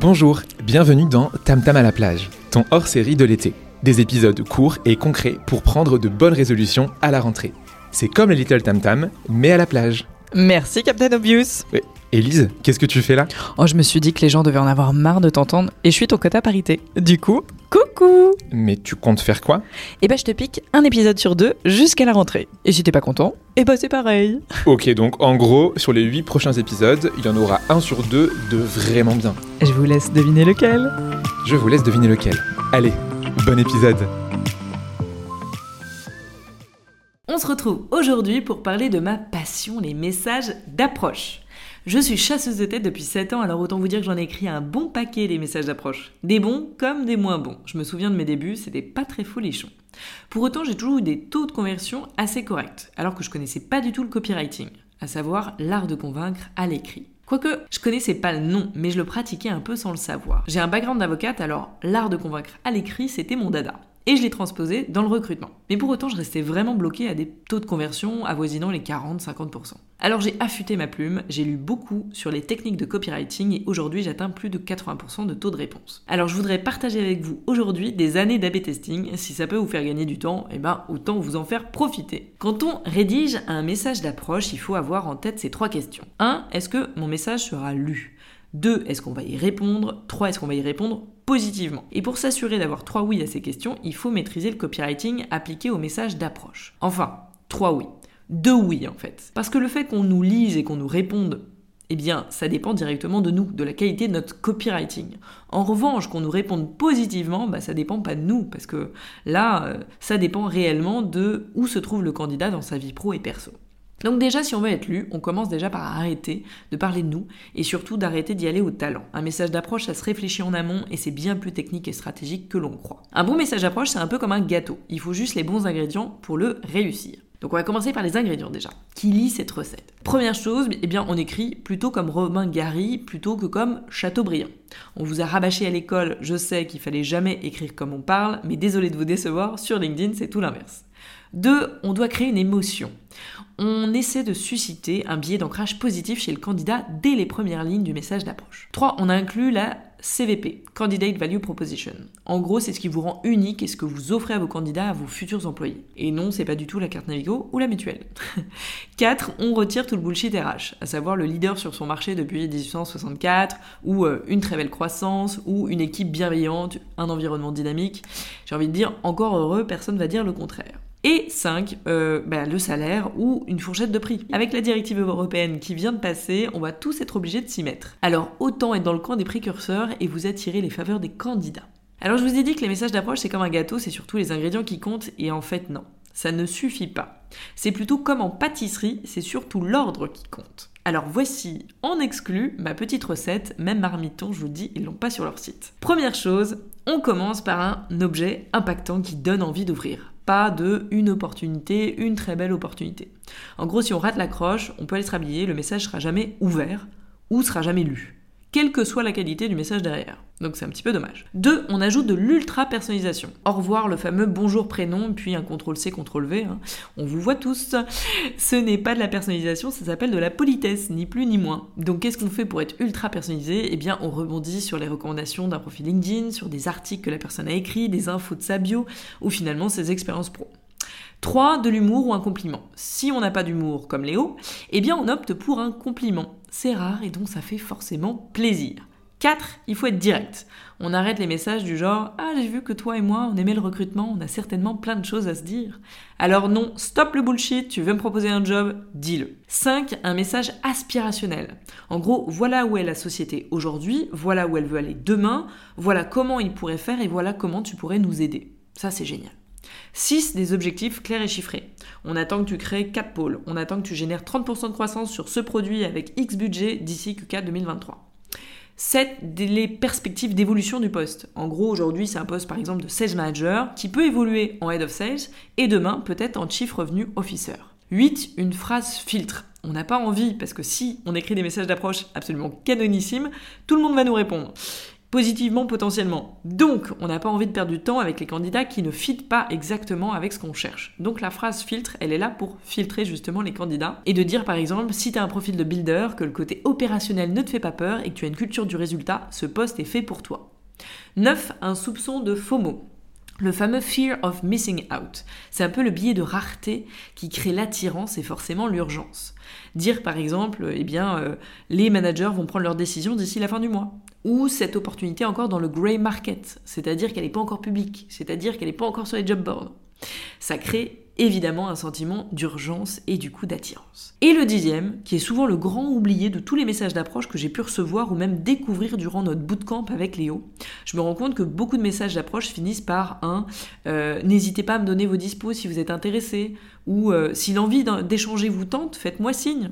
Bonjour, bienvenue dans Tam Tam à la plage, ton hors-série de l'été. Des épisodes courts et concrets pour prendre de bonnes résolutions à la rentrée. C'est comme les Little Tam Tam, mais à la plage. Merci Captain Obvious. Élise, qu'est-ce que tu fais là Oh, je me suis dit que les gens devaient en avoir marre de t'entendre et je suis ton quota parité. Du coup, coucou Mais tu comptes faire quoi Eh ben, je te pique un épisode sur deux jusqu'à la rentrée. Et si t'es pas content, eh ben c'est pareil. Ok, donc en gros, sur les 8 prochains épisodes, il y en aura un sur deux de vraiment bien. Je vous laisse deviner lequel. Je vous laisse deviner lequel. Allez, bon épisode On se retrouve aujourd'hui pour parler de ma passion, les messages d'approche. Je suis chasseuse de tête depuis 7 ans, alors autant vous dire que j'en ai écrit un bon paquet les messages d'approche. Des bons comme des moins bons. Je me souviens de mes débuts, c'était pas très folichon. Pour autant, j'ai toujours eu des taux de conversion assez corrects, alors que je connaissais pas du tout le copywriting, à savoir l'art de convaincre à l'écrit. Quoique, je connaissais pas le nom, mais je le pratiquais un peu sans le savoir. J'ai un background d'avocate, alors l'art de convaincre à l'écrit, c'était mon dada et je l'ai transposé dans le recrutement. Mais pour autant, je restais vraiment bloqué à des taux de conversion avoisinant les 40-50%. Alors j'ai affûté ma plume, j'ai lu beaucoup sur les techniques de copywriting et aujourd'hui j'atteins plus de 80% de taux de réponse. Alors je voudrais partager avec vous aujourd'hui des années d'AB testing. Si ça peut vous faire gagner du temps, eh ben autant vous en faire profiter. Quand on rédige un message d'approche, il faut avoir en tête ces trois questions. 1. Est-ce que mon message sera lu? 2. Est-ce qu'on va y répondre? 3. Est-ce qu'on va y répondre? Positivement Et pour s'assurer d'avoir trois oui à ces questions, il faut maîtriser le copywriting appliqué au message d'approche. Enfin, trois oui. Deux oui en fait. Parce que le fait qu'on nous lise et qu'on nous réponde eh bien, ça dépend directement de nous, de la qualité de notre copywriting. En revanche, qu'on nous réponde positivement, bah, ça dépend pas de nous, parce que là, euh, ça dépend réellement de où se trouve le candidat dans sa vie pro et perso. Donc déjà, si on veut être lu, on commence déjà par arrêter de parler de nous et surtout d'arrêter d'y aller au talent. Un message d'approche, ça se réfléchit en amont et c'est bien plus technique et stratégique que l'on croit. Un bon message d'approche, c'est un peu comme un gâteau. Il faut juste les bons ingrédients pour le réussir. Donc on va commencer par les ingrédients déjà. Qui lit cette recette? Première chose, eh bien on écrit plutôt comme Romain Gary plutôt que comme Chateaubriand. On vous a rabâché à l'école, je sais qu'il fallait jamais écrire comme on parle, mais désolé de vous décevoir, sur LinkedIn c'est tout l'inverse. Deux, on doit créer une émotion. On essaie de susciter un biais d'ancrage positif chez le candidat dès les premières lignes du message d'approche. Trois, on inclut la CVP, Candidate Value Proposition. En gros, c'est ce qui vous rend unique et ce que vous offrez à vos candidats, à vos futurs employés. Et non, c'est pas du tout la carte Navigo ou la mutuelle. 4. On retire tout le bullshit RH, à savoir le leader sur son marché depuis 1864, ou euh, une très belle croissance, ou une équipe bienveillante, un environnement dynamique. J'ai envie de dire, encore heureux, personne va dire le contraire. Et 5, euh, bah, le salaire ou une fourchette de prix. Avec la directive européenne qui vient de passer, on va tous être obligés de s'y mettre. Alors autant être dans le camp des précurseurs et vous attirer les faveurs des candidats. Alors je vous ai dit que les messages d'approche c'est comme un gâteau, c'est surtout les ingrédients qui comptent et en fait non, ça ne suffit pas. C'est plutôt comme en pâtisserie, c'est surtout l'ordre qui compte. Alors voici en exclu ma petite recette, même marmiton, je vous dis, ils l'ont pas sur leur site. Première chose, on commence par un objet impactant qui donne envie d'ouvrir de une opportunité, une très belle opportunité. En gros, si on rate l'accroche, on peut aller se rhabiller, le message sera jamais ouvert ou sera jamais lu quelle que soit la qualité du message derrière. Donc c'est un petit peu dommage. Deux, on ajoute de l'ultra personnalisation. Au revoir le fameux bonjour prénom, puis un CTRL C, CTRL V. Hein. On vous voit tous. Ce n'est pas de la personnalisation, ça s'appelle de la politesse, ni plus ni moins. Donc qu'est-ce qu'on fait pour être ultra personnalisé Eh bien on rebondit sur les recommandations d'un profil LinkedIn, sur des articles que la personne a écrits, des infos de sa bio, ou finalement ses expériences pro. 3. De l'humour ou un compliment. Si on n'a pas d'humour comme Léo, eh bien on opte pour un compliment. C'est rare et donc ça fait forcément plaisir. 4. Il faut être direct. On arrête les messages du genre Ah, j'ai vu que toi et moi, on aimait le recrutement, on a certainement plein de choses à se dire. Alors non, stop le bullshit, tu veux me proposer un job, dis-le. 5. Un message aspirationnel. En gros, voilà où est la société aujourd'hui, voilà où elle veut aller demain, voilà comment il pourrait faire et voilà comment tu pourrais nous aider. Ça, c'est génial. 6. Des objectifs clairs et chiffrés. On attend que tu crées 4 pôles. On attend que tu génères 30% de croissance sur ce produit avec X budget d'ici Q4 2023. 7. Les perspectives d'évolution du poste. En gros, aujourd'hui, c'est un poste par exemple de sales manager qui peut évoluer en head of sales et demain peut-être en chief revenu officer. 8. Une phrase filtre. On n'a pas envie, parce que si on écrit des messages d'approche absolument canonissimes, tout le monde va nous répondre. Positivement potentiellement. Donc, on n'a pas envie de perdre du temps avec les candidats qui ne fitent pas exactement avec ce qu'on cherche. Donc la phrase filtre, elle est là pour filtrer justement les candidats et de dire par exemple, si tu un profil de builder, que le côté opérationnel ne te fait pas peur et que tu as une culture du résultat, ce poste est fait pour toi. 9. Un soupçon de FOMO. Le fameux fear of missing out. C'est un peu le biais de rareté qui crée l'attirance et forcément l'urgence. Dire par exemple, eh bien, euh, les managers vont prendre leurs décisions d'ici la fin du mois. Ou cette opportunité encore dans le grey market, c'est-à-dire qu'elle n'est pas encore publique, c'est-à-dire qu'elle n'est pas encore sur les job boards. Ça crée évidemment un sentiment d'urgence et du coup d'attirance. Et le dixième, qui est souvent le grand oublié de tous les messages d'approche que j'ai pu recevoir ou même découvrir durant notre bootcamp avec Léo, je me rends compte que beaucoup de messages d'approche finissent par un euh, n'hésitez pas à me donner vos dispos si vous êtes intéressé ou euh, si l'envie d'échanger vous tente, faites-moi signe.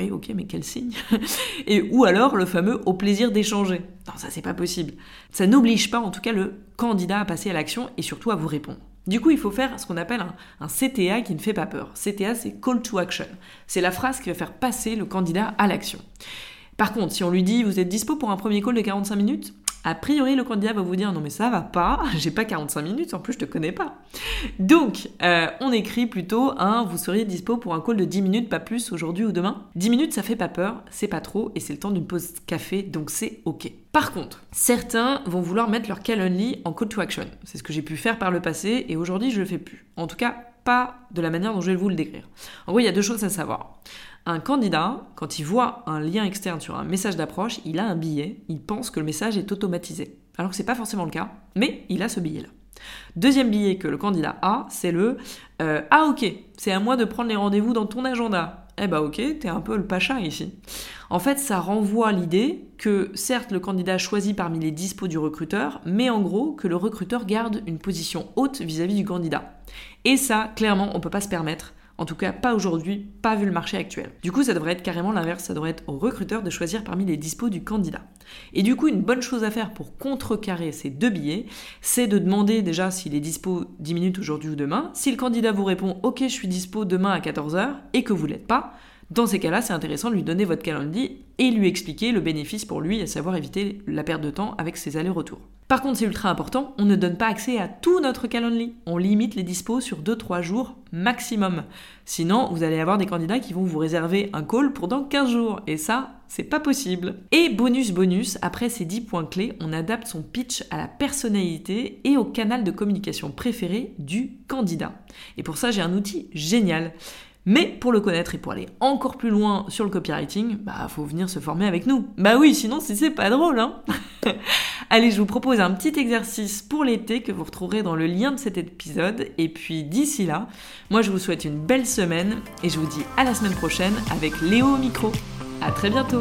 Oui, ok, mais quel signe Et ou alors le fameux au plaisir d'échanger. Non, ça c'est pas possible. Ça n'oblige pas en tout cas le candidat à passer à l'action et surtout à vous répondre. Du coup, il faut faire ce qu'on appelle un, CTA qui ne fait pas peur. CTA, c'est Call to Action. C'est la phrase qui va faire passer le candidat à l'action. Par contre, si on lui dit vous êtes dispo pour un premier call de 45 minutes, a priori, le candidat va vous dire non mais ça va pas, j'ai pas 45 minutes, en plus je te connais pas. Donc, euh, on écrit plutôt un vous seriez dispo pour un call de 10 minutes, pas plus aujourd'hui ou demain? 10 minutes, ça fait pas peur, c'est pas trop et c'est le temps d'une pause café, donc c'est ok. Par contre, certains vont vouloir mettre leur Calendly en call to action. C'est ce que j'ai pu faire par le passé et aujourd'hui je le fais plus. En tout cas, pas de la manière dont je vais vous le décrire. En gros, il y a deux choses à savoir. Un candidat, quand il voit un lien externe sur un message d'approche, il a un billet, il pense que le message est automatisé. Alors que c'est pas forcément le cas, mais il a ce billet-là. Deuxième billet que le candidat a, c'est le euh, Ah ok, c'est à moi de prendre les rendez-vous dans ton agenda. Eh bah ok, t'es un peu le pacha ici. En fait, ça renvoie l'idée que certes le candidat choisit parmi les dispos du recruteur, mais en gros que le recruteur garde une position haute vis-à-vis -vis du candidat. Et ça, clairement, on peut pas se permettre en tout cas, pas aujourd'hui, pas vu le marché actuel. Du coup, ça devrait être carrément l'inverse, ça devrait être au recruteur de choisir parmi les dispos du candidat. Et du coup, une bonne chose à faire pour contrecarrer ces deux billets, c'est de demander déjà s'il est dispo 10 minutes aujourd'hui ou demain. Si le candidat vous répond OK, je suis dispo demain à 14h et que vous l'êtes pas, dans ces cas-là, c'est intéressant de lui donner votre calendrier et lui expliquer le bénéfice pour lui, à savoir éviter la perte de temps avec ses allers-retours. Par contre, c'est ultra important, on ne donne pas accès à tout notre calendrier. On limite les dispos sur 2-3 jours maximum. Sinon, vous allez avoir des candidats qui vont vous réserver un call pour dans 15 jours. Et ça, c'est pas possible. Et bonus bonus, après ces 10 points clés, on adapte son pitch à la personnalité et au canal de communication préféré du candidat. Et pour ça, j'ai un outil génial. Mais pour le connaître et pour aller encore plus loin sur le copywriting, bah faut venir se former avec nous. Bah oui, sinon c'est pas drôle, hein Allez, je vous propose un petit exercice pour l'été que vous retrouverez dans le lien de cet épisode. Et puis d'ici là, moi je vous souhaite une belle semaine et je vous dis à la semaine prochaine avec Léo au micro. À très bientôt